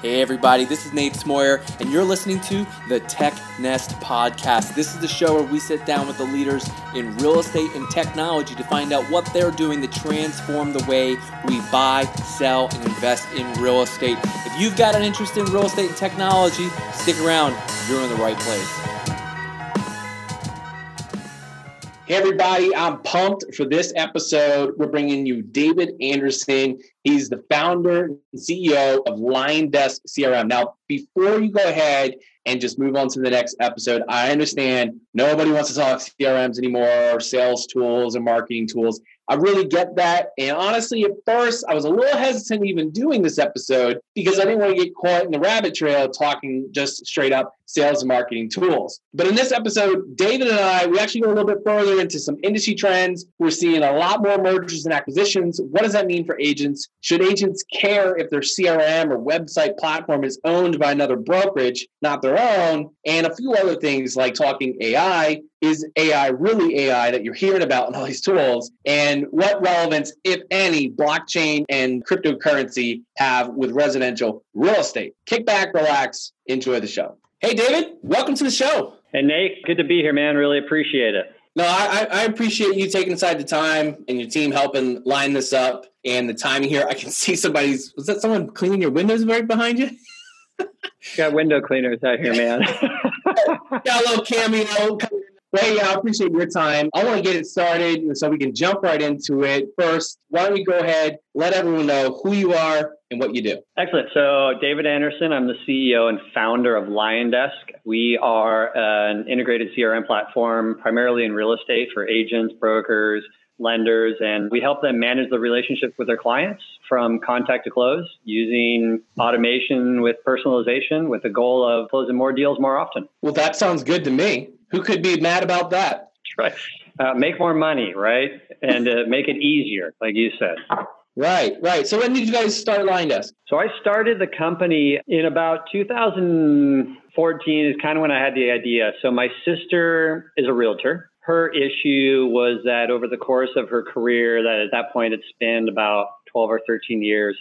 Hey, everybody, this is Nate Smoyer, and you're listening to the Tech Nest Podcast. This is the show where we sit down with the leaders in real estate and technology to find out what they're doing to transform the way we buy, sell, and invest in real estate. If you've got an interest in real estate and technology, stick around. You're in the right place. Hey, everybody, I'm pumped for this episode. We're bringing you David Anderson. He's the founder and CEO of LionDesk CRM. Now, before you go ahead and just move on to the next episode, I understand nobody wants to talk CRMs anymore, sales tools and marketing tools. I really get that. And honestly, at first, I was a little hesitant even doing this episode because I didn't want to get caught in the rabbit trail talking just straight up sales and marketing tools. But in this episode, David and I, we actually go a little bit further into some industry trends. We're seeing a lot more mergers and acquisitions. What does that mean for agents? Should agents care if their CRM or website platform is owned by another brokerage, not their own? And a few other things like talking AI. Is AI really AI that you're hearing about in all these tools? And what relevance, if any, blockchain and cryptocurrency have with residential real estate? Kick back, relax, enjoy the show. Hey, David, welcome to the show. Hey, Nate, good to be here, man. Really appreciate it. No, I, I appreciate you taking aside the time and your team helping line this up and the timing here. I can see somebody's, was that someone cleaning your windows right behind you? Got window cleaners out here, man. Got a little cameo Hey, yeah, I appreciate your time. I want to get it started so we can jump right into it. First, why don't you go ahead, let everyone know who you are and what you do. Excellent. So, David Anderson, I'm the CEO and founder of LionDesk. We are uh, an integrated CRM platform primarily in real estate for agents, brokers, lenders, and we help them manage the relationship with their clients from contact to close using automation with personalization with the goal of closing more deals more often. Well, that sounds good to me. Who could be mad about that? Right. Uh, make more money, right? And uh, make it easier, like you said. Right, right. So when did you guys start LionDesk? So I started the company in about 2014 is kind of when I had the idea. So my sister is a realtor. Her issue was that over the course of her career, that at that point it spanned about 12 or 13 years,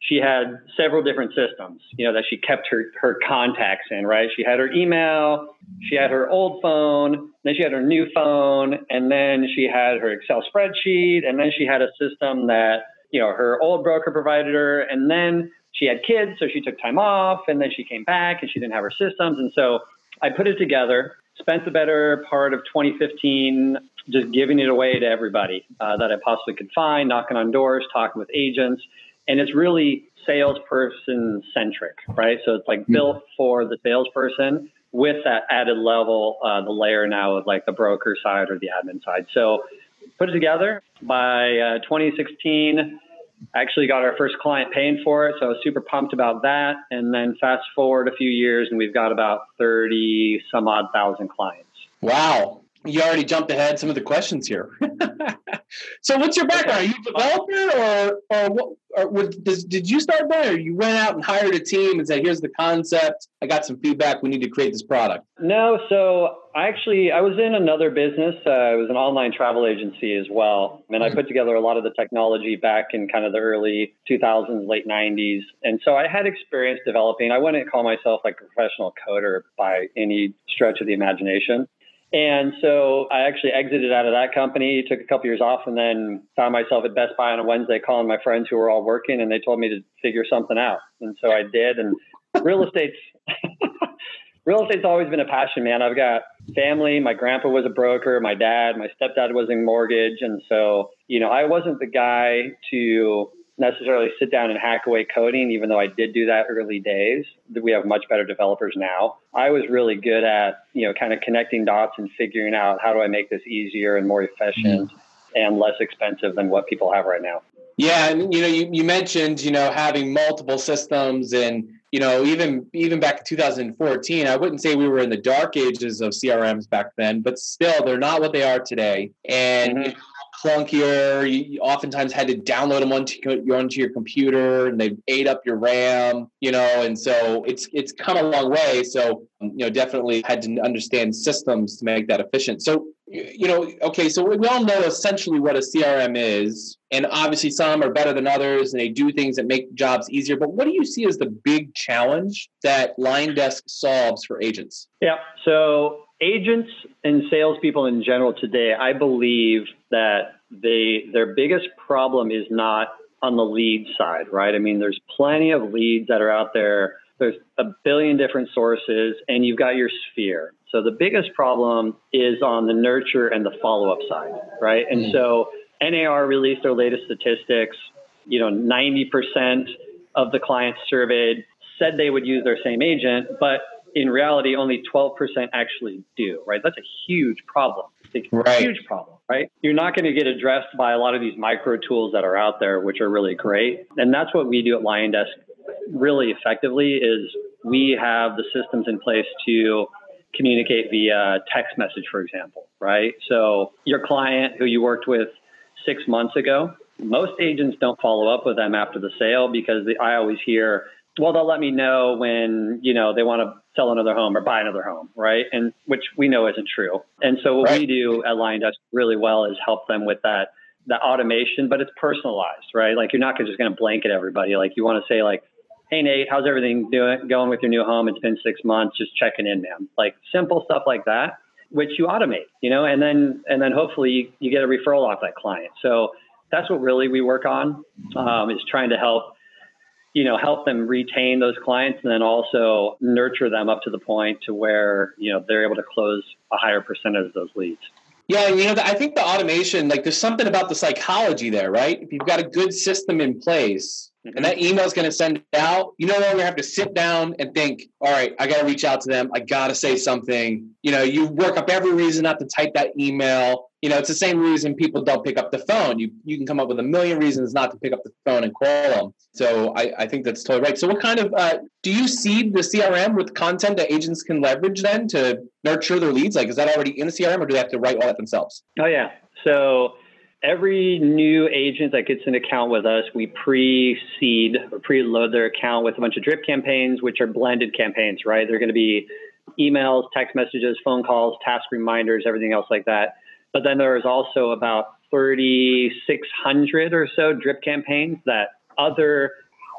she had several different systems, you know, that she kept her, her contacts in, right? She had her email, she had her old phone, then she had her new phone, and then she had her Excel spreadsheet, and then she had a system that, you know, her old broker provided her, and then she had kids, so she took time off, and then she came back and she didn't have her systems. And so I put it together, spent the better part of 2015 just giving it away to everybody uh, that I possibly could find, knocking on doors, talking with agents and it's really salesperson centric, right? So it's like built for the salesperson with that added level, uh, the layer now of like the broker side or the admin side. So put it together by uh, 2016. Actually got our first client paying for it, so I was super pumped about that. And then fast forward a few years, and we've got about 30 some odd thousand clients. Wow, you already jumped ahead some of the questions here. so, what's your background? Are you a developer, or or what? Or what, does, did you start there? Or you went out and hired a team and said, "Here's the concept. I got some feedback. We need to create this product." No, so I actually I was in another business. Uh, it was an online travel agency as well, and I put together a lot of the technology back in kind of the early 2000s, late 90s, and so I had experience developing. I wouldn't call myself like a professional coder by any stretch of the imagination. And so I actually exited out of that company, took a couple years off, and then found myself at Best Buy on a Wednesday calling my friends who were all working, and they told me to figure something out. And so I did. And real estate's real estate's always been a passion, man. I've got family. My grandpa was a broker. My dad, my stepdad was in mortgage, and so you know I wasn't the guy to necessarily sit down and hack away coding, even though I did do that early days. We have much better developers now. I was really good at, you know, kind of connecting dots and figuring out how do I make this easier and more efficient mm-hmm. and less expensive than what people have right now. Yeah, and you know, you, you mentioned, you know, having multiple systems and you know, even even back in 2014, I wouldn't say we were in the dark ages of CRMs back then, but still, they're not what they are today. And mm-hmm clunkier. You oftentimes had to download them onto, onto your computer, and they ate up your RAM. You know, and so it's it's come a long way. So um, you know, definitely had to understand systems to make that efficient. So you know, okay, so we all know essentially what a CRM is, and obviously some are better than others, and they do things that make jobs easier. But what do you see as the big challenge that LionDesk solves for agents? Yeah, so agents and salespeople in general today, I believe that they their biggest problem is not on the lead side, right? I mean, there's plenty of leads that are out there. There's a billion different sources, and you've got your sphere. So the biggest problem is on the nurture and the follow up side, right? And mm-hmm. so NAR released their latest statistics. You know, 90% of the clients surveyed said they would use their same agent, but in reality, only 12% actually do, right? That's a huge problem. It's a right. huge problem, right? You're not going to get addressed by a lot of these micro tools that are out there, which are really great. And that's what we do at LionDesk really effectively is we have the systems in place to communicate via text message, for example, right? So your client who you worked with six months ago, most agents don't follow up with them after the sale because the, I always hear, well, they'll let me know when, you know, they want to sell another home or buy another home, right? And which we know isn't true. And so what right. we do at LionDesk really well is help them with that that automation, but it's personalized, right? Like you're not just going to blanket everybody. Like you want to say like, hey Nate, how's everything doing going with your new home? It's been six months, just checking in, man. Like simple stuff like that, which you automate, you know, and then and then hopefully you, you get a referral off that client. So that's what really we work on um, is trying to help you know help them retain those clients and then also nurture them up to the point to where you know they're able to close a higher percentage of those leads yeah you know i think the automation like there's something about the psychology there right if you've got a good system in place Mm-hmm. and that email is going to send out, you no longer have to sit down and think, all right, I got to reach out to them. I got to say something. You know, you work up every reason not to type that email. You know, it's the same reason people don't pick up the phone. You you can come up with a million reasons not to pick up the phone and call them. So I, I think that's totally right. So what kind of uh, do you seed the CRM with content that agents can leverage then to nurture their leads? Like, is that already in the CRM, or do they have to write all that themselves? Oh yeah. So every new agent that gets an account with us, we pre-seed or pre-load their account with a bunch of drip campaigns, which are blended campaigns, right? They're going to be emails, text messages, phone calls, task reminders, everything else like that. But then there is also about 3,600 or so drip campaigns that other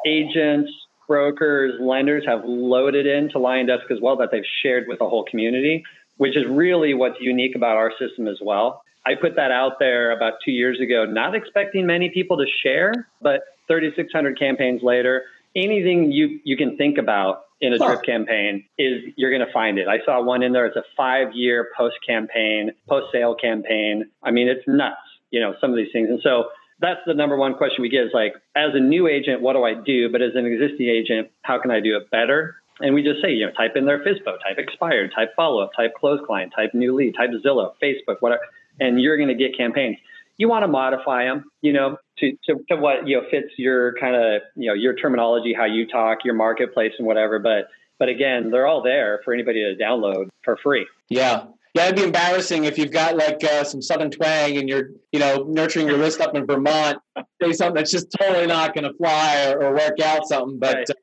agents, brokers, lenders have loaded into LionDesk as well that they've shared with the whole community, which is really what's unique about our system as well. I put that out there about two years ago, not expecting many people to share, but 3,600 campaigns later, anything you, you can think about in a huh. drip campaign is you're going to find it. I saw one in there. It's a five year post campaign, post sale campaign. I mean, it's nuts, you know, some of these things. And so that's the number one question we get is like, as a new agent, what do I do? But as an existing agent, how can I do it better? And we just say, you know, type in their FSBO, type expired, type follow up, type close client, type new lead, type Zillow, Facebook, whatever and you're going to get campaigns. You want to modify them, you know, to, to, to what, you know, fits your kind of, you know, your terminology, how you talk, your marketplace and whatever. But, but again, they're all there for anybody to download for free. Yeah. Yeah, it'd be embarrassing if you've got like uh, some Southern twang and you're, you know, nurturing your list up in Vermont. Say something that's just totally not going to fly or, or, work out something. But right. uh,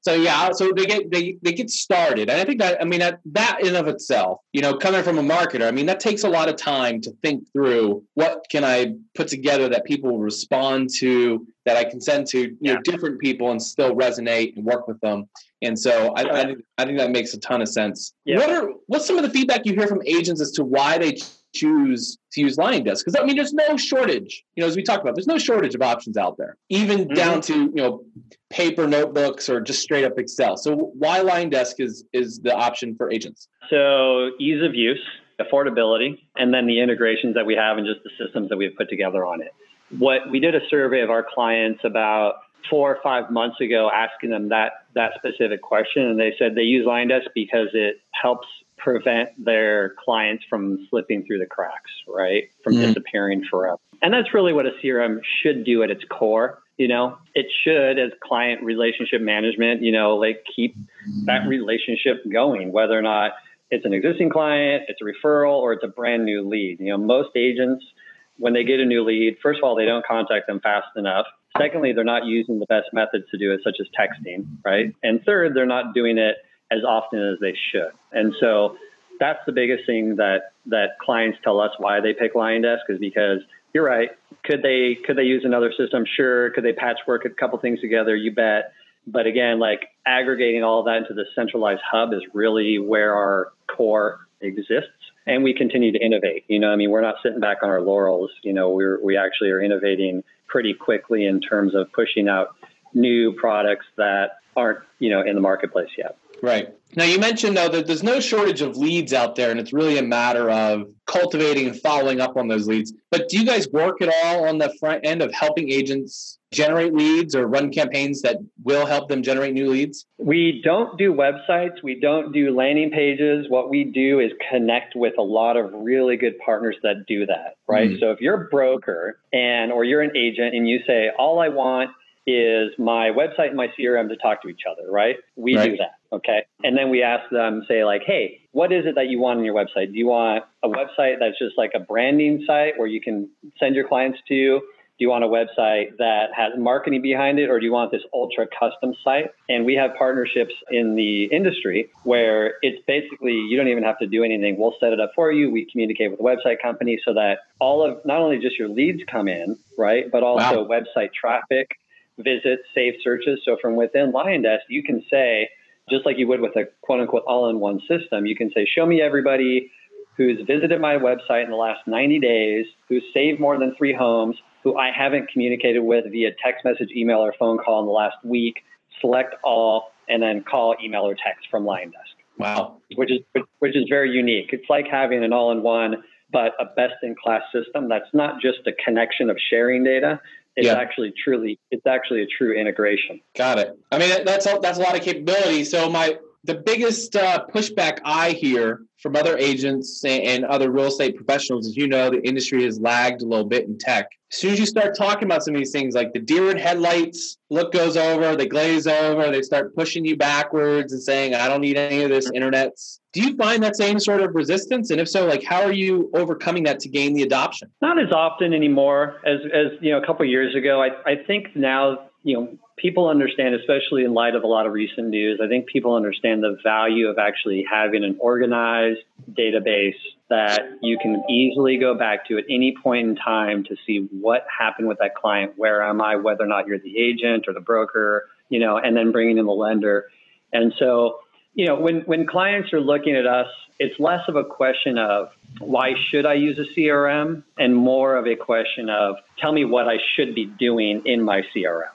so yeah, so they get they, they get started, and I think that I mean that that in of itself, you know, coming from a marketer, I mean that takes a lot of time to think through what can I put together that people will respond to, that I can send to you yeah. know different people and still resonate and work with them. And so I, I, think, I think that makes a ton of sense. Yeah. What are what's some of the feedback you hear from agents as to why they choose to use LionDesk? Because I mean, there's no shortage. You know, as we talked about, there's no shortage of options out there, even mm-hmm. down to you know paper notebooks or just straight up Excel. So why LionDesk is is the option for agents? So ease of use, affordability, and then the integrations that we have and just the systems that we've put together on it. What we did a survey of our clients about four or five months ago asking them that that specific question and they said they use LionDesk because it helps prevent their clients from slipping through the cracks, right? From mm disappearing forever. And that's really what a CRM should do at its core. You know, it should, as client relationship management, you know, like keep that relationship going, whether or not it's an existing client, it's a referral, or it's a brand new lead. You know, most agents, when they get a new lead, first of all, they don't contact them fast enough. Secondly, they're not using the best methods to do it, such as texting, right? And third, they're not doing it as often as they should. And so that's the biggest thing that that clients tell us why they pick LionDesk is because you're right. Could they could they use another system? Sure. Could they patchwork a couple things together? You bet. But again, like aggregating all that into the centralized hub is really where our core exists. And we continue to innovate. You know, I mean, we're not sitting back on our laurels. You know, we're we actually are innovating pretty quickly in terms of pushing out new products that aren't, you know, in the marketplace yet. Right. Now, you mentioned, though, that there's no shortage of leads out there, and it's really a matter of cultivating and following up on those leads. But do you guys work at all on the front end of helping agents generate leads or run campaigns that will help them generate new leads? We don't do websites, we don't do landing pages. What we do is connect with a lot of really good partners that do that, right? Mm-hmm. So if you're a broker and or you're an agent and you say, all I want is my website and my CRM to talk to each other, right? We right. do that. Okay. And then we ask them, say, like, hey, what is it that you want on your website? Do you want a website that's just like a branding site where you can send your clients to? Do you want a website that has marketing behind it, or do you want this ultra custom site? And we have partnerships in the industry where it's basically you don't even have to do anything. We'll set it up for you. We communicate with the website company so that all of not only just your leads come in, right, but also wow. website traffic, visits, saved searches. So from within LionDesk, you can say, just like you would with a quote unquote all in one system, you can say, show me everybody who's visited my website in the last 90 days, who's saved more than three homes, who I haven't communicated with via text message, email, or phone call in the last week. Select all, and then call, email, or text from LionDesk. Wow, which is which is very unique. It's like having an all-in-one, but a best-in-class system that's not just a connection of sharing data, it's yeah. actually truly it's actually a true integration. Got it. I mean that's a, that's a lot of capability. So my the biggest uh, pushback i hear from other agents and other real estate professionals as you know the industry has lagged a little bit in tech. As soon as you start talking about some of these things like the deer in headlights look goes over they glaze over they start pushing you backwards and saying i don't need any of this internets do you find that same sort of resistance? And if so like how are you overcoming that to gain the adoption? Not as often anymore as as you know a couple years ago. I i think now you know people understand, especially in light of a lot of recent news, I think people understand the value of actually having an organized database that you can easily go back to at any point in time to see what happened with that client, where am I, whether or not you're the agent or the broker, you know, and then bringing in the lender. And so, you know, when, when clients are looking at us, it's less of a question of why should I use a CRM and more of a question of tell me what I should be doing in my CRM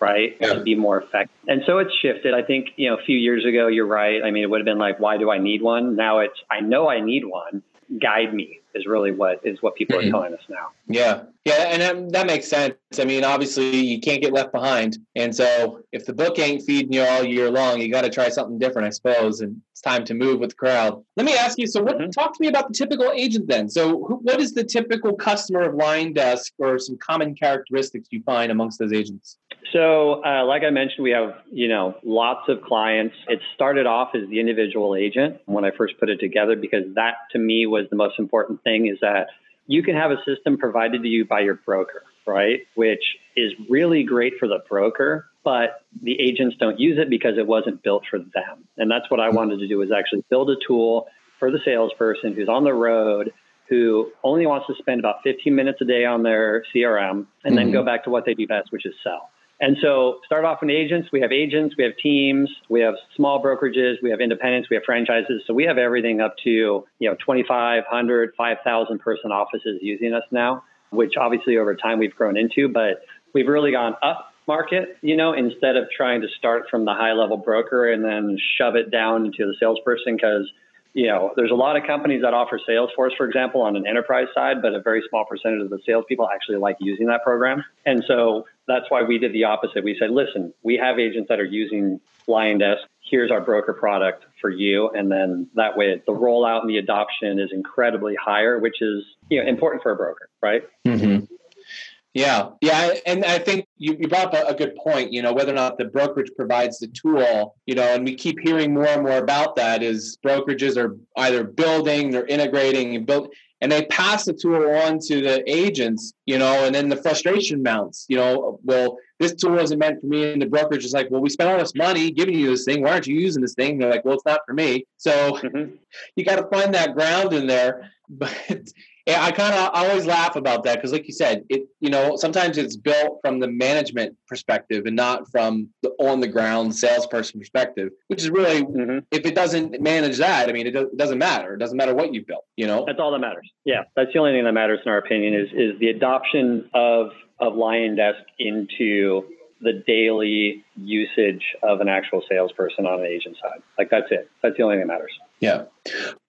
right? Yeah. To be more effective. And so it's shifted. I think, you know, a few years ago, you're right. I mean, it would have been like, why do I need one? Now it's, I know I need one. Guide me is really what is what people mm-hmm. are telling us now. Yeah. Yeah. And that, that, makes sense. I mean, obviously you can't get left behind. And so if the book ain't feeding you all year long, you got to try something different, I suppose. And it's time to move with the crowd. Let me ask you. So what, mm-hmm. talk to me about the typical agent then. So who, what is the typical customer of LionDesk, or some common characteristics you find amongst those agents? So, uh, like I mentioned, we have you know lots of clients. It started off as the individual agent when I first put it together because that to me was the most important thing is that you can have a system provided to you by your broker, right? Which is really great for the broker, but the agents don't use it because it wasn't built for them. And that's what I wanted to do is actually build a tool for the salesperson who's on the road who only wants to spend about 15 minutes a day on their CRM and mm-hmm. then go back to what they do best, which is sell. And so start off with agents. We have agents, we have teams, we have small brokerages, we have independents, we have franchises. So we have everything up to, you know, 2,500, 5,000 person offices using us now, which obviously over time we've grown into, but we've really gone up market, you know, instead of trying to start from the high level broker and then shove it down into the salesperson because you know, there's a lot of companies that offer Salesforce, for example, on an enterprise side, but a very small percentage of the salespeople actually like using that program. And so that's why we did the opposite. We said, listen, we have agents that are using LionDesk. Here's our broker product for you. And then that way the rollout and the adoption is incredibly higher, which is, you know, important for a broker, right? Mm-hmm. Yeah, yeah, and I think you, you brought up a, good point. You know, whether or not the brokerage provides the tool, you know, and we keep hearing more and more about that. Is brokerages are either building, they're integrating, and. And they pass the tool on to the agents, you know, and then the frustration mounts, you know, well, this tool wasn't meant for me. And the brokerage is like, well, we spent all this money giving you this thing. Why aren't you using this thing? And they're like, well, it's not for me. So mm-hmm. you got to find that ground in there. But yeah, I kind of always laugh about that because, like you said, it you know sometimes it's built from the management perspective and not from the on the ground salesperson perspective, which is really mm-hmm. if it doesn't manage that, I mean, it, do, it doesn't matter. It doesn't matter what you built. You know, that's all that matters. Yeah, that's the only thing that matters in our opinion is is the adoption of of LionDesk into the daily usage of an actual salesperson on an agent side. Like that's it. That's the only thing that matters. Yeah.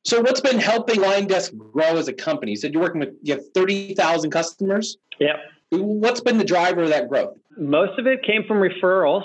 So what's been helping LionDesk grow as a company? You said you're working with you have 30,000 customers? Yeah. What's been the driver of that growth? Most of it came from referrals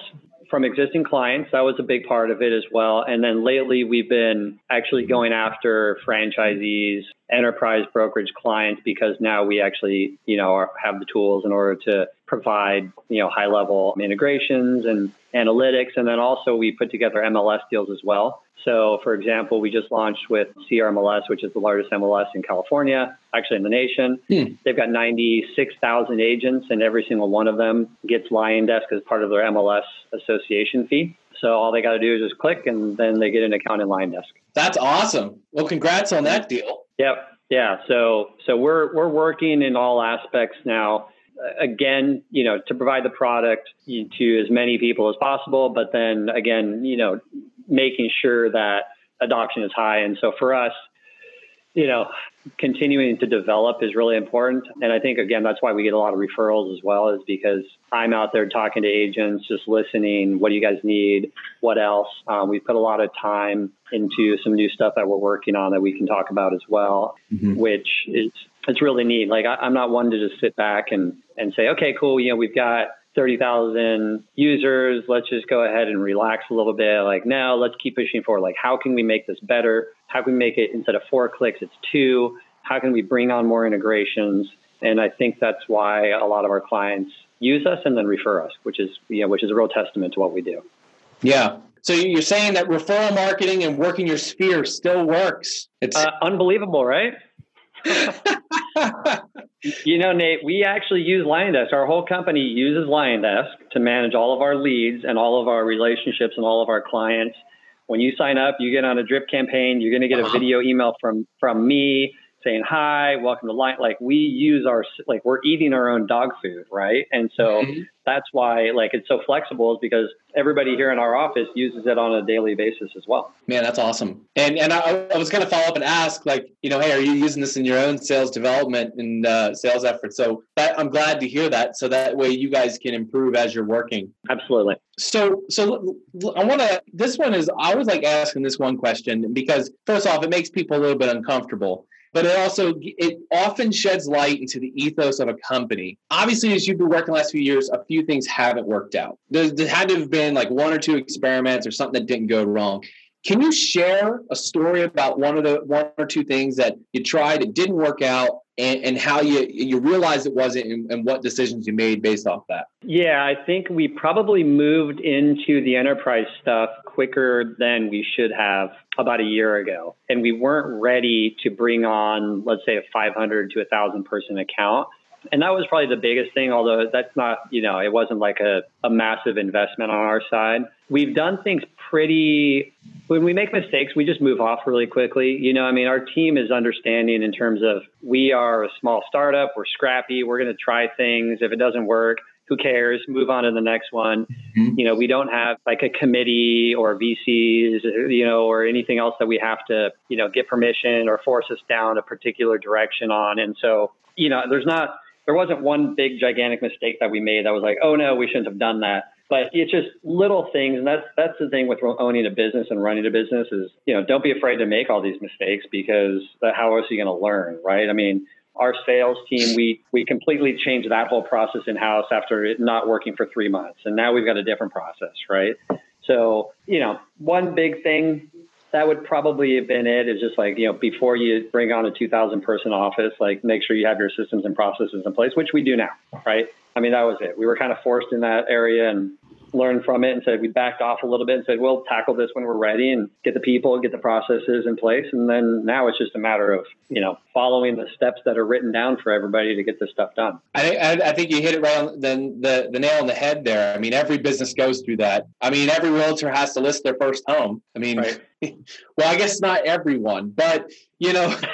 from existing clients. That was a big part of it as well. And then lately, we've been actually going after franchisees, enterprise brokerage clients, because now we actually, you know, are, have the tools in order to provide, you know, high level integrations and analytics. And then also we put together MLS deals as well. So, for example, we just launched with CRMLS, which is the largest MLS in California, actually in the nation. Hmm. They've got 96,000 agents, and every single one of them gets LionDesk as part of their MLS association fee. So all they got to do is just click, and then they get an account in LionDesk. That's awesome. Well, congrats on that deal. Yep. Yeah. So so we're we're working in all aspects now again, you know, to provide the product to as many people as possible, but then again, you know, making sure that adoption is high. And so for us, you know, continuing to develop is really important. And I think, again, that's why we get a lot of referrals as well, is because I'm out there talking to agents, just listening. What do you guys need? What else? Um, we put a lot of time into some new stuff that we're working on that we can talk about as well, mm-hmm. which is it's really neat. Like I, I'm not one to just sit back and and say, okay, cool, you know, we've got 30,000 users. Let's just go ahead and relax a little bit. Like, now let's keep pushing forward. Like, how can we make this better? How can we make it instead of four clicks, it's two? How can we bring on more integrations? And I think that's why a lot of our clients use us and then refer us, which is, you know, which is a real testament to what we do. Yeah. So you're saying that referral marketing and working your sphere still works. It's uh, unbelievable, right? you know, Nate, we actually use LionDesk. Our whole company uses LionDesk to manage all of our leads and all of our relationships and all of our clients. When you sign up, you get on a drip campaign. You're going to get a uh-huh. video email from from me saying hi, welcome to Lion. Like we use our like we're eating our own dog food, right? And so mm-hmm. that's why like it's so flexible is because everybody here in our office uses it on a daily basis as well. Man, that's awesome. And and I, I was going to follow up and ask like you know, hey, are you using this in your own sales development and uh, sales efforts? So that, I'm glad to hear that. So that way you guys can improve as you're working. Absolutely. So, so I want to. This one is I always like asking this one question because first off, it makes people a little bit uncomfortable but it also it often sheds light into the ethos of a company. Obviously, as you've been working the last few years, a few things haven't worked out. There, there had to have been like one or two experiments or something that didn't go wrong. Can you share a story about one of the one or two things that you tried, it didn't work out, and, and how you you realized it wasn't, and, and what decisions you made based off that? Yeah, I think we probably moved into the enterprise stuff quicker than we should have about a year ago, and we weren't ready to bring on, let's say, a 500 to a thousand person account and that was probably the biggest thing, although that's not, you know, it wasn't like a, a massive investment on our side. We've done things pretty, when we make mistakes, we just move off really quickly. You know, I mean, our team is understanding in terms of we are a small startup, we're scrappy, we're going to try things. If it doesn't work, who cares? Move on to the next one. Mm-hmm. You know, we don't have like a committee or VCs, you know, or anything else that we have to, you know, get permission or force us down a particular direction on. And so, you know, there's not, there wasn't one big gigantic mistake that we made that was like, oh no, we shouldn't have done that. But it's just little things, and that's that's the thing with owning a business and running a business is you know don't be afraid to make all these mistakes because how else are you going to learn, right? I mean, our sales team we we completely changed that whole process in house after it not working for three months, and now we've got a different process, right? So you know, one big thing that would probably have been it. Is just like you know before you bring on a 2,000 person office, like make sure you have your systems and processes in place, which we do now, right? I mean that was it. We were kind of forced in that area, and learned from it and said we backed off a little bit and said we'll tackle this when we're ready and get the people, get the processes in place, and then now it's just a matter of you know following the steps that are written down for everybody to get this stuff done. I, I, I think you hit it right on the, the the nail on the head there. I mean, every business goes through that. I mean, every realtor has to list their first home. I mean, right. well, I guess not everyone, but you know.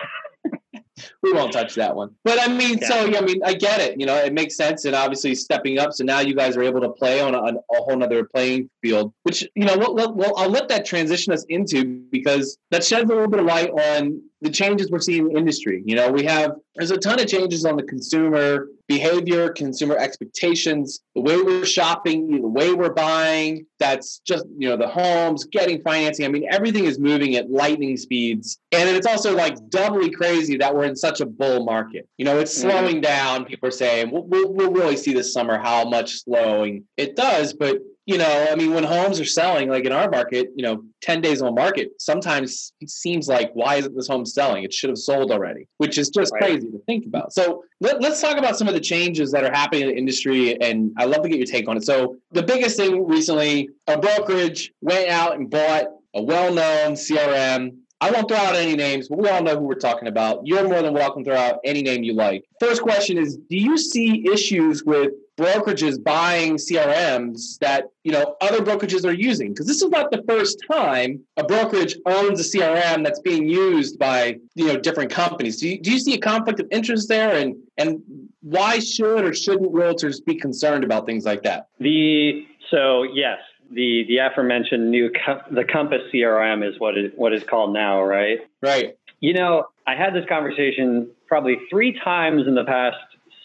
we won't touch that one. But I mean, yeah. so yeah, I mean, I get it. You know, it makes sense, and obviously stepping up. So now you guys are able to play on a, on a whole other playing field, which you know, well, well, I'll let that transition us into because that sheds a little bit of light on the changes we're seeing in the industry. You know, we have there's a ton of changes on the consumer behavior, consumer expectations, the way we're shopping, the way we're buying. That's just you know the homes, getting financing. I mean, everything is moving at lightning speeds, and it's also like doubly crazy that we're in such a bull market. You know, it's mm-hmm. slowing down. People are saying we'll, we'll, we'll really see this summer how much slowing it does, but you know, I mean, when homes are selling, like in our market, you know, 10 days on market, sometimes it seems like, why isn't this home selling? It should have sold already, which is just right. crazy to think about. So let, us talk about some of the changes that are happening in the industry. And I love to get your take on it. So the biggest thing recently, a brokerage went out and bought a well known CRM I won't throw out any names, but we all know who we're talking about. You're more than welcome to throw out any name you like. First question is Do you see issues with brokerages buying CRMs that you know other brokerages are using? Because this is not the first time a brokerage owns a CRM that's being used by you know different companies. Do you, do you see a conflict of interest there, and and why should or shouldn't realtors be concerned about things like that? The so yes, the the aforementioned new the Compass CRM is what is what is called now, right? Right. You know, I had this conversation probably three times in the past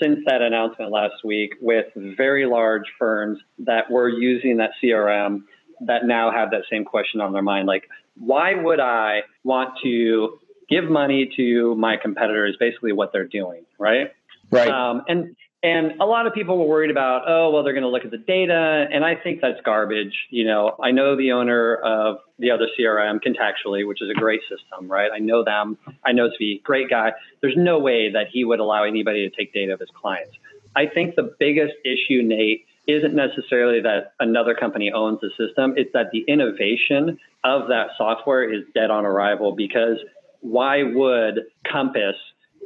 since that announcement last week with very large firms that were using that CRM that now have that same question on their mind. Like, why would I want to give money to my competitor? Is basically what they're doing, right? Right. Um, and and a lot of people were worried about, oh, well, they're going to look at the data. And I think that's garbage. You know, I know the owner of the other CRM, Contactually, which is a great system, right? I know them. I know Zvi, great guy. There's no way that he would allow anybody to take data of his clients. I think the biggest issue, Nate, isn't necessarily that another company owns the system. It's that the innovation of that software is dead on arrival because why would Compass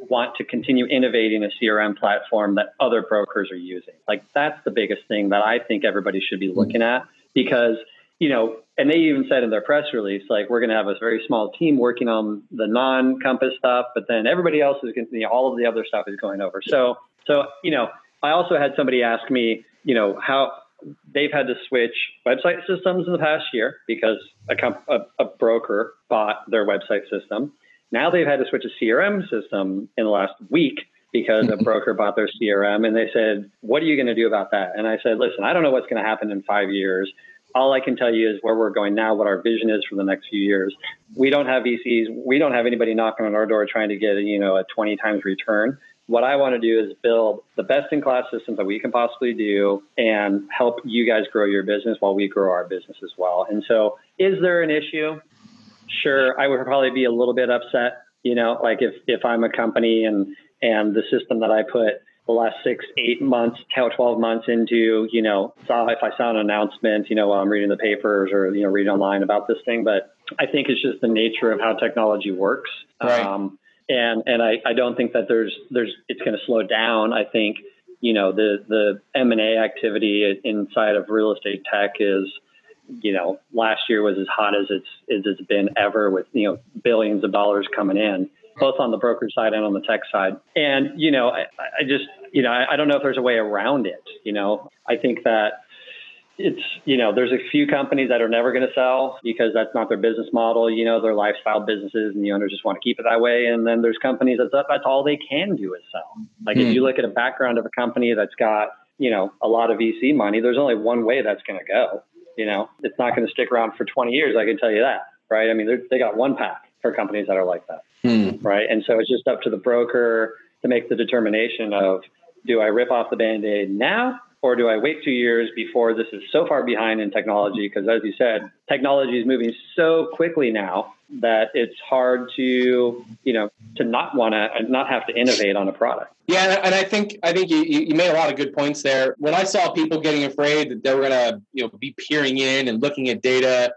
want to continue innovating a CRM platform that other brokers are using. Like that's the biggest thing that I think everybody should be looking at because, you know, and they even said in their press release, like we're going to have a very small team working on the non-Compass stuff, but then everybody else is going to, you know, all of the other stuff is going over. So, so, you know, I also had somebody ask me, you know, how they've had to switch website systems in the past year because a, comp- a, a broker bought their website system. Now they've had to switch a CRM system in the last week because a broker bought their CRM and they said, What are you going to do about that? And I said, Listen, I don't know what's going to happen in five years. All I can tell you is where we're going now, what our vision is for the next few years. We don't have VCs. We don't have anybody knocking on our door trying to get, you know, a 20 times return. What I want to do is build the best in class systems that we can possibly do and help you guys grow your business while we grow our business as well. And so, is there an issue? Sure, I would probably be a little bit upset. You know, like if if I'm a company and and the system that I put the last six, eight months, 12 months into, you know, saw if I saw an announcement, you know, while I'm reading the papers or, you know, reading online about this thing. But I think it's just the nature of how technology works. Right. Um, and and I, I don't think that there's there's it's going to slow down. I think, you know, the the M and A activity inside of real estate tech is you know, last year was as hot as it's as it's been ever with, you know, billions of dollars coming in, both on the broker side and on the tech side. And, you know, I, I just, you know, I, I don't know if there's a way around it. You know, I think that it's, you know, there's a few companies that are never going to sell because that's not their business model. You know, they're lifestyle businesses and the owners just want to keep it that way. And then there's companies that that's all they can do is sell. Like mm-hmm. if hmm. you look at a background of a company that's got, you know, a lot of VC money, there's only one way that's going to go you know, it's not going to stick around for 20 years. I can tell you that, right? I mean, they got one pack for companies that are like that, hmm. right? And so it's just up to the broker to make the determination of do I rip off the band aid now or do I wait two years before this is so far behind in technology? Because as you said, technology is moving so quickly now that it's hard to, you know, to not want to not have to innovate on a product. Yeah, and I think I think you, you made a lot of good points there. When I saw people getting afraid that they were going to, you know, be peering in and looking at data,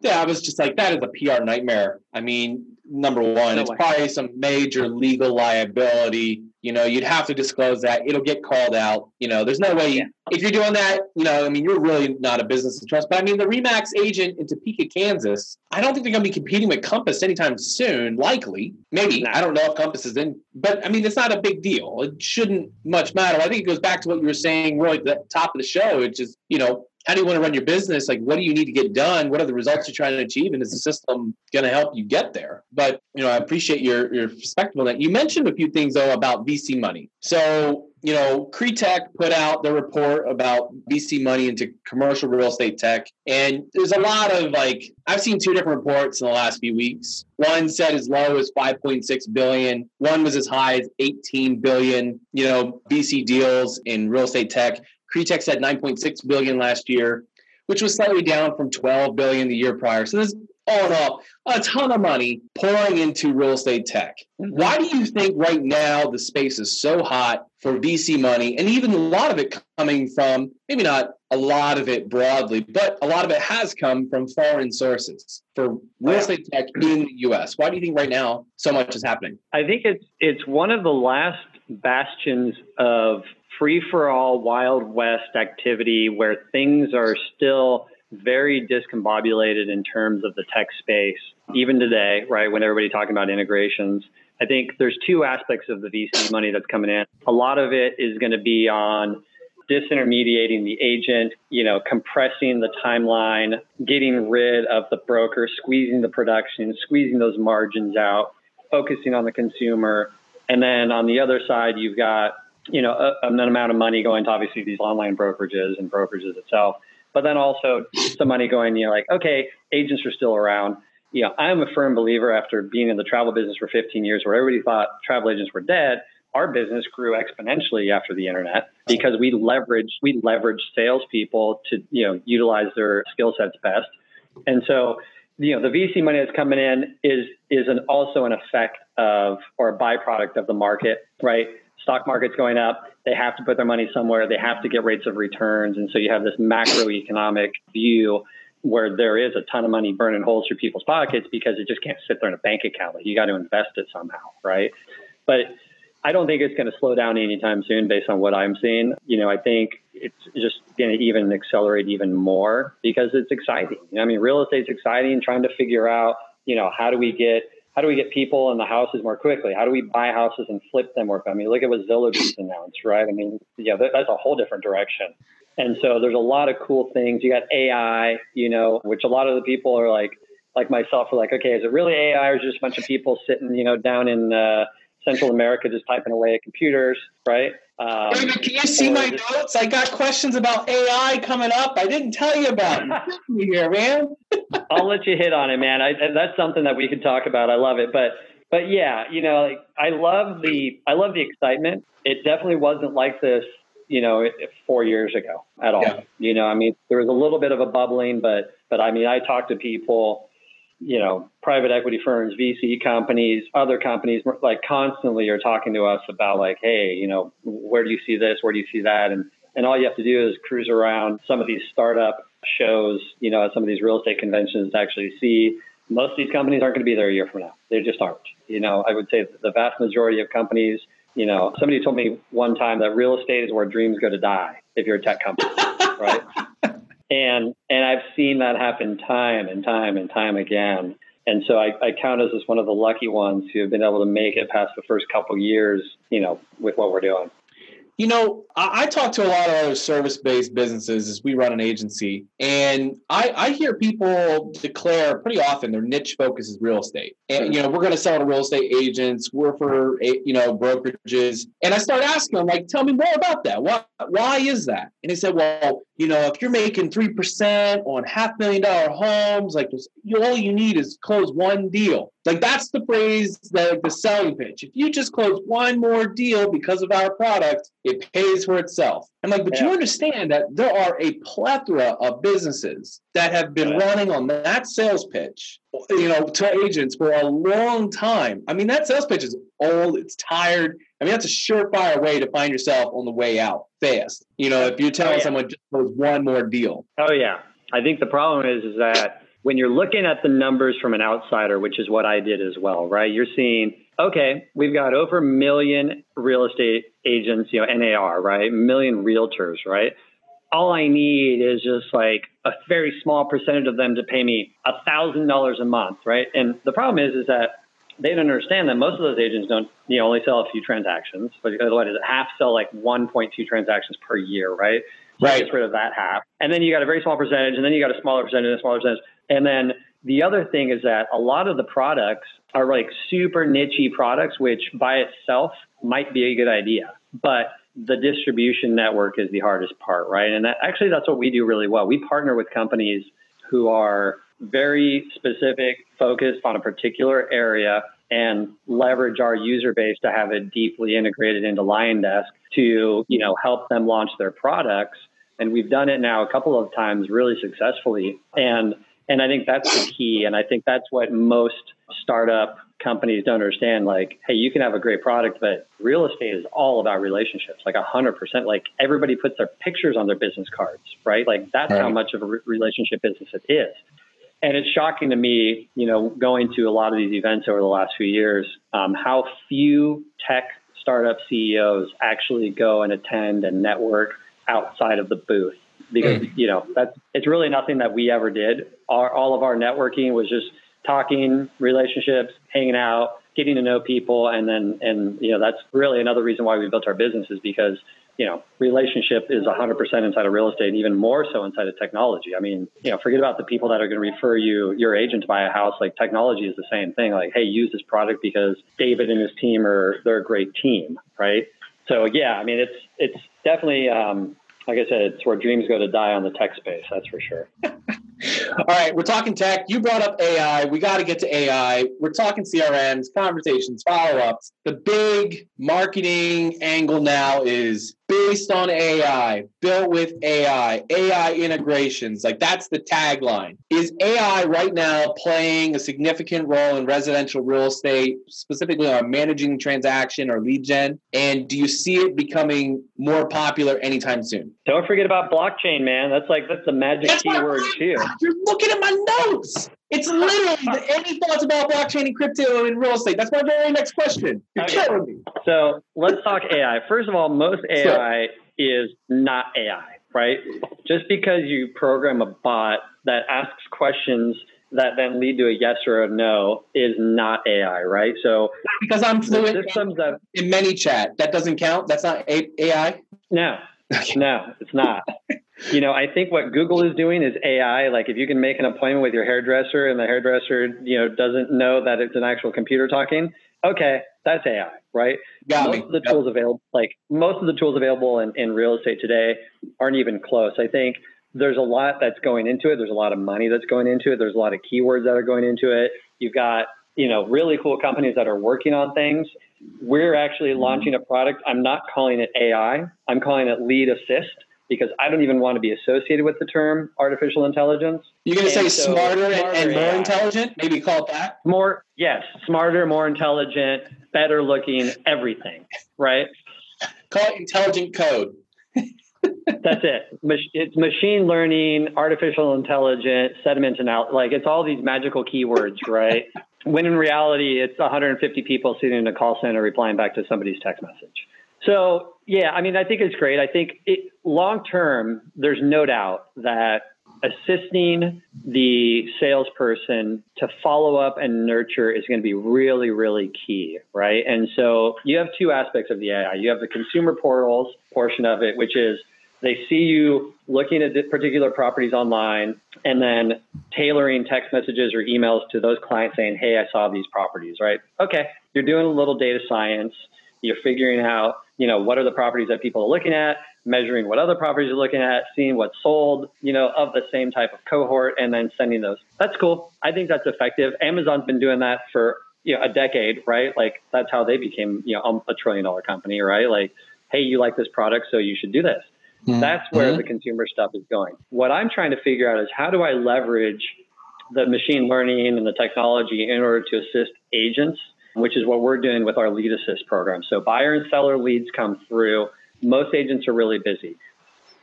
yeah, I was just like, that is a PR nightmare. I mean, number one, no it's way. probably some major legal liability you know, you'd have to disclose that. It'll get called out. You know, there's no way yeah. if you're doing that, you know, I mean, you're really not a business to trust. But I mean, the Remax agent in Topeka, Kansas, I don't think they're going to be competing with Compass anytime soon. Likely, maybe. I don't know if Compass is in, but I mean, it's not a big deal. It shouldn't much matter. I think it goes back to what you were saying, really, at the top of the show, which is, you know, how do you want to run your business? Like, what do you need to get done? What are the results you're trying to achieve? And is the system going to help you get there? But, you know, I appreciate your, your perspective on that. You mentioned a few things, though, about VC money. So, you know, Cretech put out the report about VC money into commercial real estate tech. And there's a lot of like, I've seen two different reports in the last few weeks. One said as low as 5.6 billion. One was as high as 18 billion, you know, VC deals in real estate tech. Cretech said 9.6 billion last year, which was slightly down from 12 billion the year prior. So there's all in all a ton of money pouring into real estate tech. Mm-hmm. Why do you think right now the space is so hot for VC money, and even a lot of it coming from maybe not a lot of it broadly, but a lot of it has come from foreign sources for real estate tech in the U.S. Why do you think right now so much is happening? I think it's it's one of the last bastions of free for all Wild West activity where things are still very discombobulated in terms of the tech space, even today, right? When everybody talking about integrations. I think there's two aspects of the VC money that's coming in. A lot of it is going to be on disintermediating the agent, you know, compressing the timeline, getting rid of the broker, squeezing the production, squeezing those margins out, focusing on the consumer. And then on the other side, you've got you know, a, an amount of money going to obviously these online brokerages and brokerages itself, but then also some money going, you know, like, okay, agents are still around. You know, I'm a firm believer after being in the travel business for 15 years where everybody thought travel agents were dead. Our business grew exponentially after the internet because we leveraged we leveraged salespeople to you know utilize their skill sets best, and so you know the VC money that's coming in is is an also an effect of or a byproduct of the market, right? Stock market's going up. They have to put their money somewhere. They have to get rates of returns. And so you have this macroeconomic view where there is a ton of money burning holes through people's pockets because it just can't sit there in a bank account. Like you got to invest it somehow, right? But I don't think it's going to slow down anytime soon based on what I'm seeing. You know, I think it's just going to even accelerate even more because it's exciting. I mean, real estate's exciting, trying to figure out, you know, how do we get how do we get people in the houses more quickly? How do we buy houses and flip them more? I mean, look at what Zillow just announced, right? I mean, yeah, that, that's a whole different direction. And so there's a lot of cool things. You got AI, you know, which a lot of the people are like, like myself, are like, okay, is it really AI or is it just a bunch of people sitting, you know, down in uh, Central America just typing away at computers, right? Um, can you see my notes? I got questions about AI coming up. I didn't tell you about you here, man. I'll let you hit on it, man. I, that's something that we could talk about. I love it, but but yeah, you know, like, I love the I love the excitement. It definitely wasn't like this, you know, four years ago at all. Yeah. You know, I mean, there was a little bit of a bubbling, but but I mean, I talked to people you know, private equity firms, VC companies, other companies, like constantly are talking to us about like, hey, you know, where do you see this? Where do you see that? And and all you have to do is cruise around some of these startup shows, you know, at some of these real estate conventions to actually see most of these companies aren't going to be there a year from now. They just aren't. You know, I would say the vast majority of companies, you know, somebody told me one time that real estate is where dreams go to die if you're a tech company, right? And and I've seen that happen time and time and time again. And so I, I count us as one of the lucky ones who have been able to make it past the first couple years, you know, with what we're doing. You know, I, I talk to a lot of other service based businesses as we run an agency, and I, I hear people declare pretty often their niche focus is real estate. And, you know, we're going to sell to real estate agents, we're for, you know, brokerages. And I start asking them, like, tell me more about that. Why, why is that? And they said, well, you know, if you're making 3% on half million dollar homes, like all you need is close one deal. Like that's the phrase that the selling pitch. If you just close one more deal because of our product, it pays for itself. I'm like, but yeah. you understand that there are a plethora of businesses that have been yeah. running on that sales pitch, you know, to agents for a long time. I mean, that sales pitch is old, it's tired. I mean, that's a surefire way to find yourself on the way out fast. You know, if you're telling oh, yeah. someone just close one more deal. Oh yeah. I think the problem is is that when you're looking at the numbers from an outsider, which is what I did as well, right? You're seeing, okay, we've got over a million real estate agents, you know, NAR, right? A million realtors, right? All I need is just like a very small percentage of them to pay me a thousand dollars a month, right? And the problem is, is that they don't understand that most of those agents don't, you know, only sell a few transactions, but uh, otherwise half sell like 1.2 transactions per year, right? So right. Gets rid of that half, and then you got a very small percentage, and then you got a smaller percentage, and a smaller percentage, and then the other thing is that a lot of the products are like super nichey products, which by itself might be a good idea, but the distribution network is the hardest part, right? And that, actually, that's what we do really well. We partner with companies who are very specific, focused on a particular area, and leverage our user base to have it deeply integrated into LionDesk to, you know, help them launch their products. And we've done it now a couple of times really successfully. And and I think that's the key. And I think that's what most startup companies don't understand. Like, hey, you can have a great product, but real estate is all about relationships, like 100%. Like, everybody puts their pictures on their business cards, right? Like, that's right. how much of a re- relationship business it is. And it's shocking to me, you know, going to a lot of these events over the last few years, um, how few tech startup CEOs actually go and attend and network outside of the booth because mm. you know that's it's really nothing that we ever did. Our, all of our networking was just talking, relationships, hanging out, getting to know people, and then and you know that's really another reason why we built our business is because you know relationship is 100% inside of real estate, and even more so inside of technology. I mean, you know, forget about the people that are going to refer you your agent to buy a house. Like technology is the same thing. Like, hey, use this product because David and his team are they're a great team, right? So yeah, I mean, it's it's definitely um, like I said, it's where dreams go to die on the tech space. That's for sure. All right, we're talking tech. You brought up AI. We got to get to AI. We're talking CRMs, conversations, follow ups. The big marketing angle now is based on AI, built with AI, AI integrations. Like that's the tagline. Is AI right now playing a significant role in residential real estate, specifically on managing transaction or lead gen? And do you see it becoming more popular anytime soon? Don't forget about blockchain, man. That's like that's the magic that's keyword too. You're looking at my notes. It's literally any thoughts about blockchain and crypto and real estate. That's my very next question. You're okay. killing me. So let's talk AI. First of all, most AI is not AI, right? Just because you program a bot that asks questions that then lead to a yes or a no is not AI, right? So because I'm fluent systems that, in ManyChat, that doesn't count. That's not AI. No, no, it's not. you know, I think what Google is doing is AI. Like if you can make an appointment with your hairdresser and the hairdresser, you know, doesn't know that it's an actual computer talking, okay, that's AI, right? Got most me. of the tools available, like most of the tools available in, in real estate today aren't even close. I think there's a lot that's going into it. There's a lot of money that's going into it. There's a lot of keywords that are going into it. You've got, you know, really cool companies that are working on things. We're actually launching a product. I'm not calling it AI. I'm calling it lead assist because I don't even want to be associated with the term artificial intelligence. You're going to say so smarter, smarter, and, more AI. intelligent? Maybe call it that? More, yes, smarter, more intelligent, better looking, everything, right? Call it intelligent code. That's it. It's machine learning, artificial intelligence, sentiment analysis. Like it's all these magical keywords, right? when in reality, it's 150 people sitting in a call center replying back to somebody's text message. So yeah, I mean, I think it's great. I think it, long term, there's no doubt that assisting the salesperson to follow up and nurture is going to be really, really key, right? And so you have two aspects of the AI. You have the consumer portals portion of it, which is they see you looking at particular properties online and then tailoring text messages or emails to those clients saying, Hey, I saw these properties, right? Okay. You're doing a little data science. You're figuring out, you know, what are the properties that people are looking at? measuring what other properties you're looking at, seeing what's sold, you know, of the same type of cohort, and then sending those. That's cool. I think that's effective. Amazon's been doing that for you know a decade, right? Like that's how they became you know a trillion dollar company, right? Like, hey, you like this product, so you should do this. Mm-hmm. That's where mm-hmm. the consumer stuff is going. What I'm trying to figure out is how do I leverage the machine learning and the technology in order to assist agents, which is what we're doing with our lead assist program. So buyer and seller leads come through. Most agents are really busy.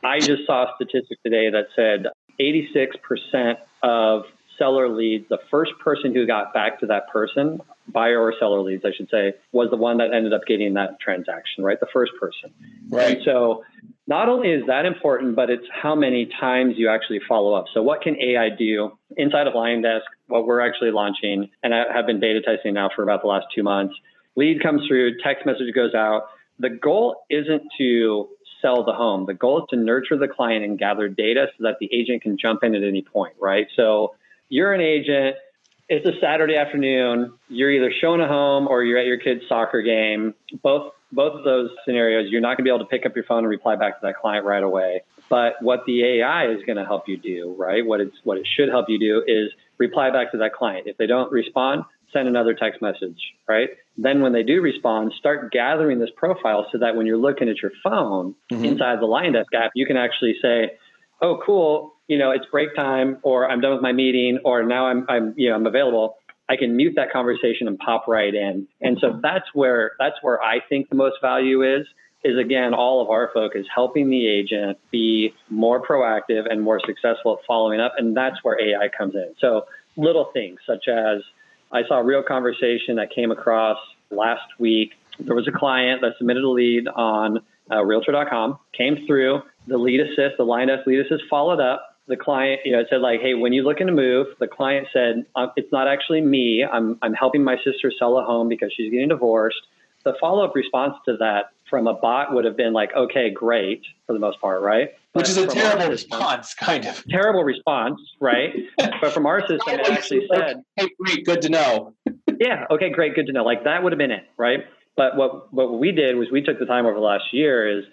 I just saw a statistic today that said 86% of seller leads, the first person who got back to that person, buyer or seller leads, I should say, was the one that ended up getting that transaction, right? The first person. Right. And so not only is that important, but it's how many times you actually follow up. So what can AI do inside of LionDesk, what we're actually launching, and I have been beta testing now for about the last two months. Lead comes through, text message goes out. The goal isn't to sell the home. The goal is to nurture the client and gather data so that the agent can jump in at any point, right? So you're an agent. It's a Saturday afternoon. You're either showing a home or you're at your kid's soccer game. Both both of those scenarios, you're not going to be able to pick up your phone and reply back to that client right away. But what the AI is going to help you do, right? What it's what it should help you do is reply back to that client. If they don't respond, send another text message, right? Then when they do respond, start gathering this profile so that when you're looking at your phone mm-hmm. inside the LionDesk app, you can actually say, "Oh, cool, you know, it's break time, or I'm done with my meeting, or now I'm, I'm, you know, I'm available. I can mute that conversation and pop right in. And so that's where that's where I think the most value is. Is again, all of our focus helping the agent be more proactive and more successful at following up, and that's where AI comes in. So little things such as I saw a real conversation that came across last week. There was a client that submitted a lead on uh, Realtor.com, came through. The lead assist, the LionDesk lead assist followed up the client, you know, said like, "Hey, when you looking to move," the client said, uh, "It's not actually me. I'm I'm helping my sister sell a home because she's getting divorced." The follow up response to that from a bot would have been like, "Okay, great," for the most part, right? Which is a terrible response, kind of. Terrible response, right? but from our system, it actually said, "Hey, great, good to know." yeah. Okay, great, good to know. Like that would have been it, right? But what what we did was we took the time over the last year is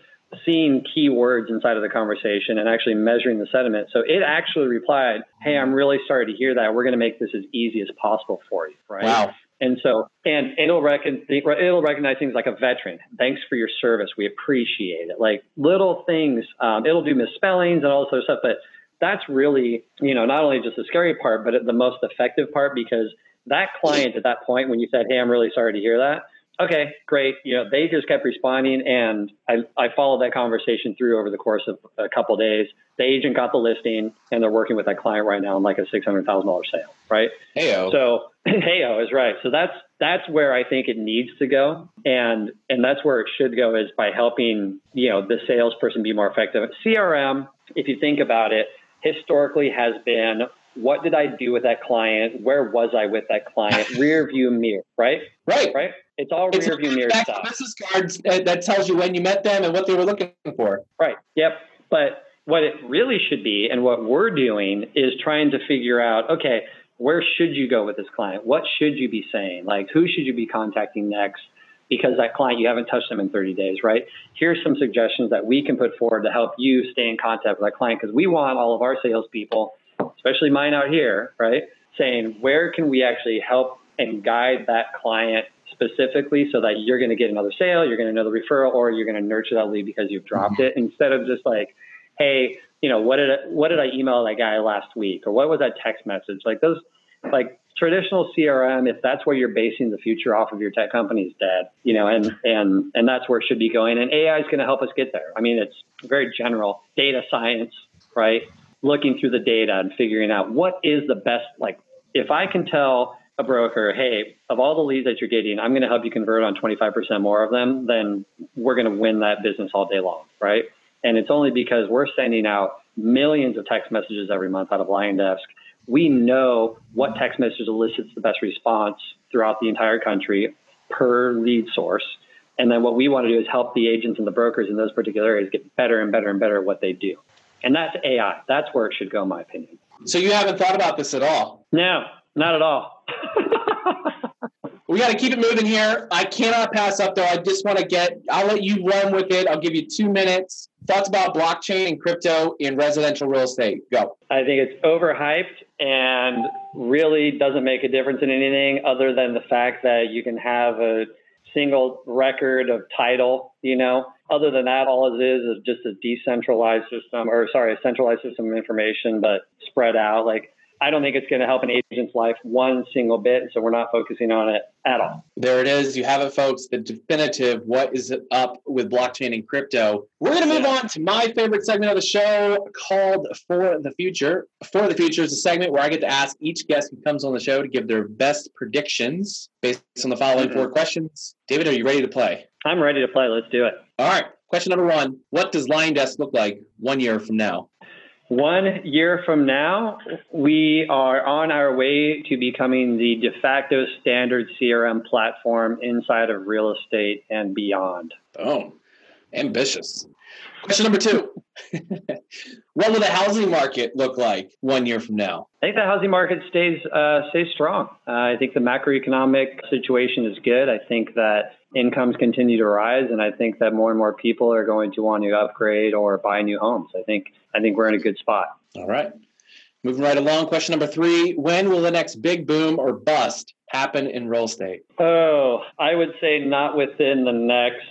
seeing keywords inside of the conversation and actually measuring the sentiment. So it actually replied, Hey, I'm really sorry to hear that. We're going to make this as easy as possible for you. Right. Wow. And so, and it'll, recon, it'll recognize things like a veteran. Thanks for your service. We appreciate it. Like little things. Um, it'll do misspellings and all this other stuff. But that's really, you know, not only just the scary part, but the most effective part because that client at that point, when you said, Hey, I'm really sorry to hear that, okay, great. You know, they just kept responding, and I, I followed that conversation through over the course of a couple of days. The agent got the listing, and they're working with that client right now on like a six hundred thousand dollars sale, right? Heyo. So heyo is right. So that's that's where I think it needs to go, and and that's where it should go is by helping you know the salesperson be more effective. CRM, if you think about it, historically has been what did I do with that client? Where was I with that client? Rear view mirror, right? Right. Right. It's all it's rear view mirror stuff. Business cards that tells you when you met them and what they were looking for. Right. Yep. But what it really should be and what we're doing is trying to figure out, okay, where should you go with this client? What should you be saying? Like, who should you be contacting next? Because that client, you haven't touched them in 30 days, right? Here's some suggestions that we can put forward to help you stay in contact with that client because we want all of our salespeople especially mine out here, right? Saying where can we actually help and guide that client specifically so that you're going to get another sale, you're going to another referral, or you're going to nurture that lead because you've dropped mm-hmm. it instead of just like, hey, you know, what did I, what did I email that guy last week, or what was that text message? Like those, like traditional CRM, if that's where you're basing the future off of your tech company, is dead. You know, and and and that's where it should be going. And AI is going to help us get there. I mean, it's very general data science, right? Looking through the data and figuring out what is the best, like, if I can tell a broker, hey, of all the leads that you're getting, I'm going to help you convert on 25% more of them, then we're going to win that business all day long, right? And it's only because we're sending out millions of text messages every month out of LionDesk. We know what text message elicits the best response throughout the entire country per lead source. And then what we want to do is help the agents and the brokers in those particular areas get better and better and better at what they do. And that's AI. That's where it should go, in my opinion. So you haven't thought about this at all? No, not at all. we got to keep it moving here. I cannot pass up though. I just want to get. I'll let you run with it. I'll give you two minutes. Thoughts about blockchain and crypto in residential real estate? Go. I think it's overhyped and really doesn't make a difference in anything other than the fact that you can have a single record of title, you know. Other than that, all it is is just a decentralized system, or sorry, a centralized system of information, but spread out. Like I don't think it's going to help an agent's life one single bit. So we're not focusing on it at all. There it is. You have it, folks. The definitive what is up with blockchain and crypto. We're going to move on to my favorite segment of the show called For the Future. For the Future is a segment where I get to ask each guest who comes on the show to give their best predictions based on the following mm-hmm. four questions. David, are you ready to play? I'm ready to play. Let's do it. All right. Question number one What does LionDesk look like one year from now? One year from now, we are on our way to becoming the de facto standard CRM platform inside of real estate and beyond. Oh, ambitious. Question number two What will the housing market look like one year from now? I think the housing market stays uh, stays strong. Uh, I think the macroeconomic situation is good. I think that incomes continue to rise, and I think that more and more people are going to want to upgrade or buy new homes. I think I think we're in a good spot. All right. Moving right along, question number three. When will the next big boom or bust happen in real estate? Oh, I would say not within the next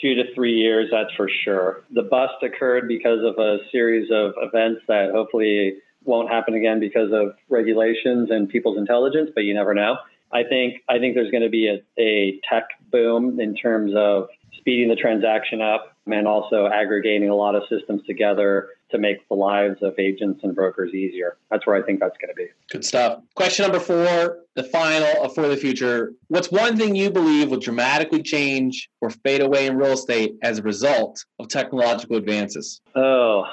two to three years, that's for sure. The bust occurred because of a series of events that hopefully won't happen again because of regulations and people's intelligence, but you never know. I think I think there's going to be a, a tech boom in terms of speeding the transaction up and also aggregating a lot of systems together to make the lives of agents and brokers easier. That's where I think that's going to be. Good stuff. Question number four, the final uh, for the future. What's one thing you believe will dramatically change or fade away in real estate as a result of technological advances? Oh,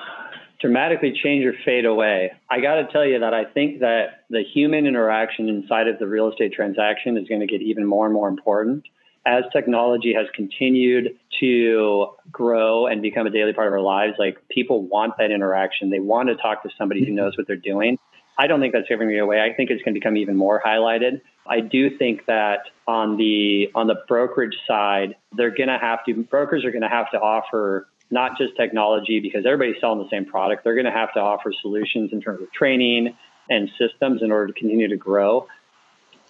dramatically change or fade away. I got to tell you that I think that the human interaction inside of the real estate transaction is going to get even more and more important as technology has continued to grow and become a daily part of our lives, like people want that interaction. They want to talk to somebody who knows what they're doing. I don't think that's to be away. I think it's going to become even more highlighted. I do think that on the on the brokerage side, they're going to have to brokers are going to have to offer not just technology because everybody's selling the same product. They're going to have to offer solutions in terms of training and systems in order to continue to grow.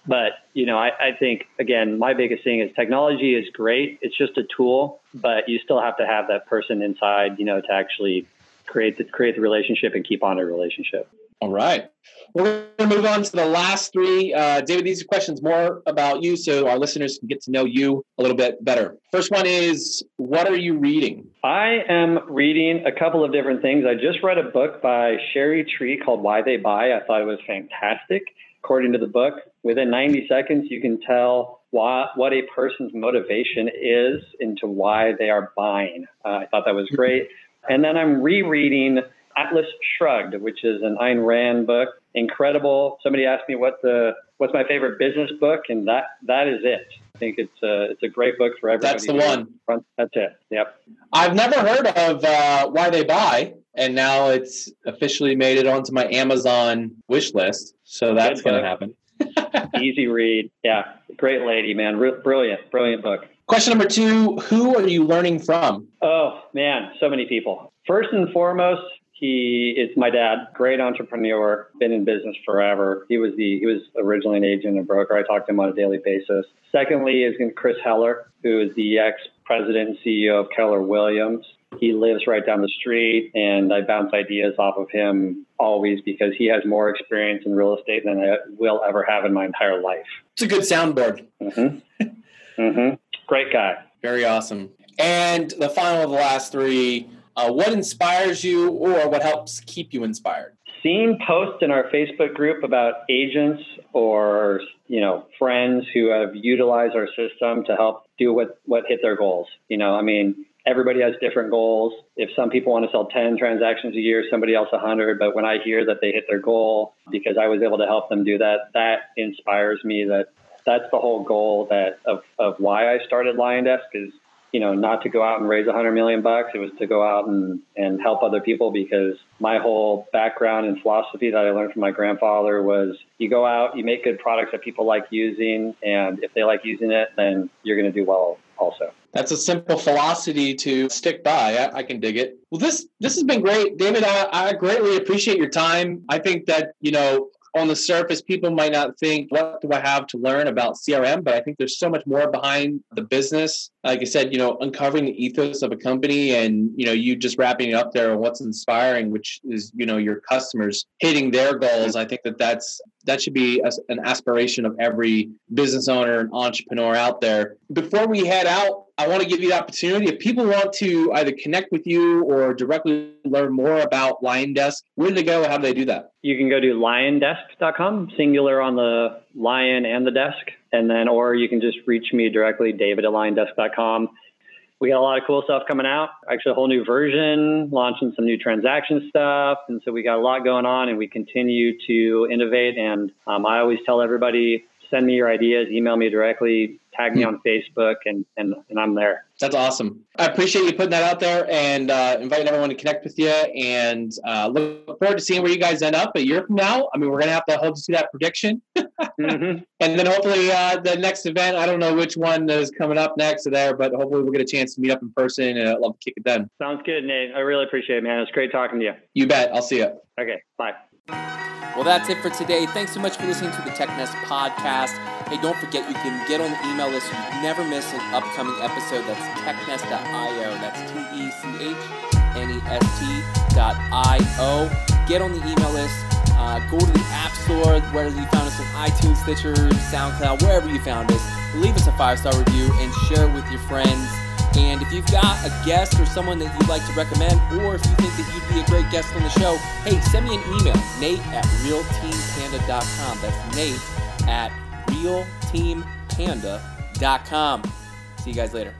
But you know, I, I think again, my biggest thing is technology is great. It's just a tool, but you still have to have that person inside, you know, to actually create the create the relationship and keep on a relationship. All right. We're going to move on to the last three. Uh, David, these are questions more about you so our listeners can get to know you a little bit better. First one is What are you reading? I am reading a couple of different things. I just read a book by Sherry Tree called Why They Buy. I thought it was fantastic. According to the book, within 90 seconds, you can tell what, what a person's motivation is into why they are buying. Uh, I thought that was great. And then I'm rereading Atlas Shrugged, which is an Ayn Rand book. Incredible. Somebody asked me what the what's my favorite business book, and that that is it. I think it's a it's a great book for everybody. That's the one. That's it. Yep. I've never heard of uh, Why They Buy, and now it's officially made it onto my Amazon wish list. So that's going to happen. Easy read. Yeah, great lady, man. brilliant, brilliant book. Question number two Who are you learning from? Oh, man, so many people. First and foremost, he is my dad, great entrepreneur, been in business forever. He was the he was originally an agent and broker. I talk to him on a daily basis. Secondly is Chris Heller, who is the ex president and CEO of Keller Williams. He lives right down the street, and I bounce ideas off of him always because he has more experience in real estate than I will ever have in my entire life. It's a good soundboard. Mm-hmm. mm-hmm. Great guy. Very awesome. And the final of the last three uh, what inspires you or what helps keep you inspired? Seeing posts in our Facebook group about agents or you know friends who have utilized our system to help do what what hit their goals. You know, I mean, everybody has different goals. If some people want to sell 10 transactions a year, somebody else 100, but when I hear that they hit their goal because I was able to help them do that, that inspires me that that's the whole goal that of, of why I started LionDesk is you know, not to go out and raise a hundred million bucks. It was to go out and, and help other people because my whole background and philosophy that I learned from my grandfather was you go out, you make good products that people like using. And if they like using it, then you're going to do well also. That's a simple philosophy to stick by. I, I, can dig it. Well, this this has been great, David. I, I greatly appreciate your time. I think that you know on the surface, people might not think, what do I have to learn about CRM? But I think there's so much more behind the business. Like I said, you know, uncovering the ethos of a company and, you know, you just wrapping it up there on what's inspiring, which is, you know, your customers hitting their goals. I think that that's, that should be a, an aspiration of every business owner and entrepreneur out there. Before we head out, I want to give you the opportunity. If people want to either connect with you or directly learn more about LionDesk, where do they go? How do they do that? You can go to liondesk.com, singular on the lion and the desk. And then, or you can just reach me directly, david at. We got a lot of cool stuff coming out. Actually, a whole new version, launching some new transaction stuff. And so we got a lot going on and we continue to innovate. And um, I always tell everybody send me your ideas, email me directly, tag me hmm. on Facebook, and, and, and I'm there. That's awesome. I appreciate you putting that out there and uh, inviting everyone to connect with you. And uh, look forward to seeing where you guys end up a year from now. I mean, we're going to have to hold to that prediction. mm-hmm. And then hopefully uh, the next event, I don't know which one is coming up next or there, but hopefully we'll get a chance to meet up in person and I'd love to kick it then. Sounds good, Nate. I really appreciate it, man. It's great talking to you. You bet. I'll see you. Okay. Bye. Well, that's it for today. Thanks so much for listening to the TechNest podcast. Hey, don't forget you can get on the email list so you never miss an upcoming episode. That's technest.io. That's T E C H N E S T.io. Get on the email list. Uh, go to the App Store, whether you found us on iTunes, Stitcher, SoundCloud, wherever you found us. Leave us a five star review and share it with your friends. And if you've got a guest or someone that you'd like to recommend, or if you think that you'd be a great guest on the show, hey, send me an email, nate at realteampanda.com. That's nate at realteampanda.com. See you guys later.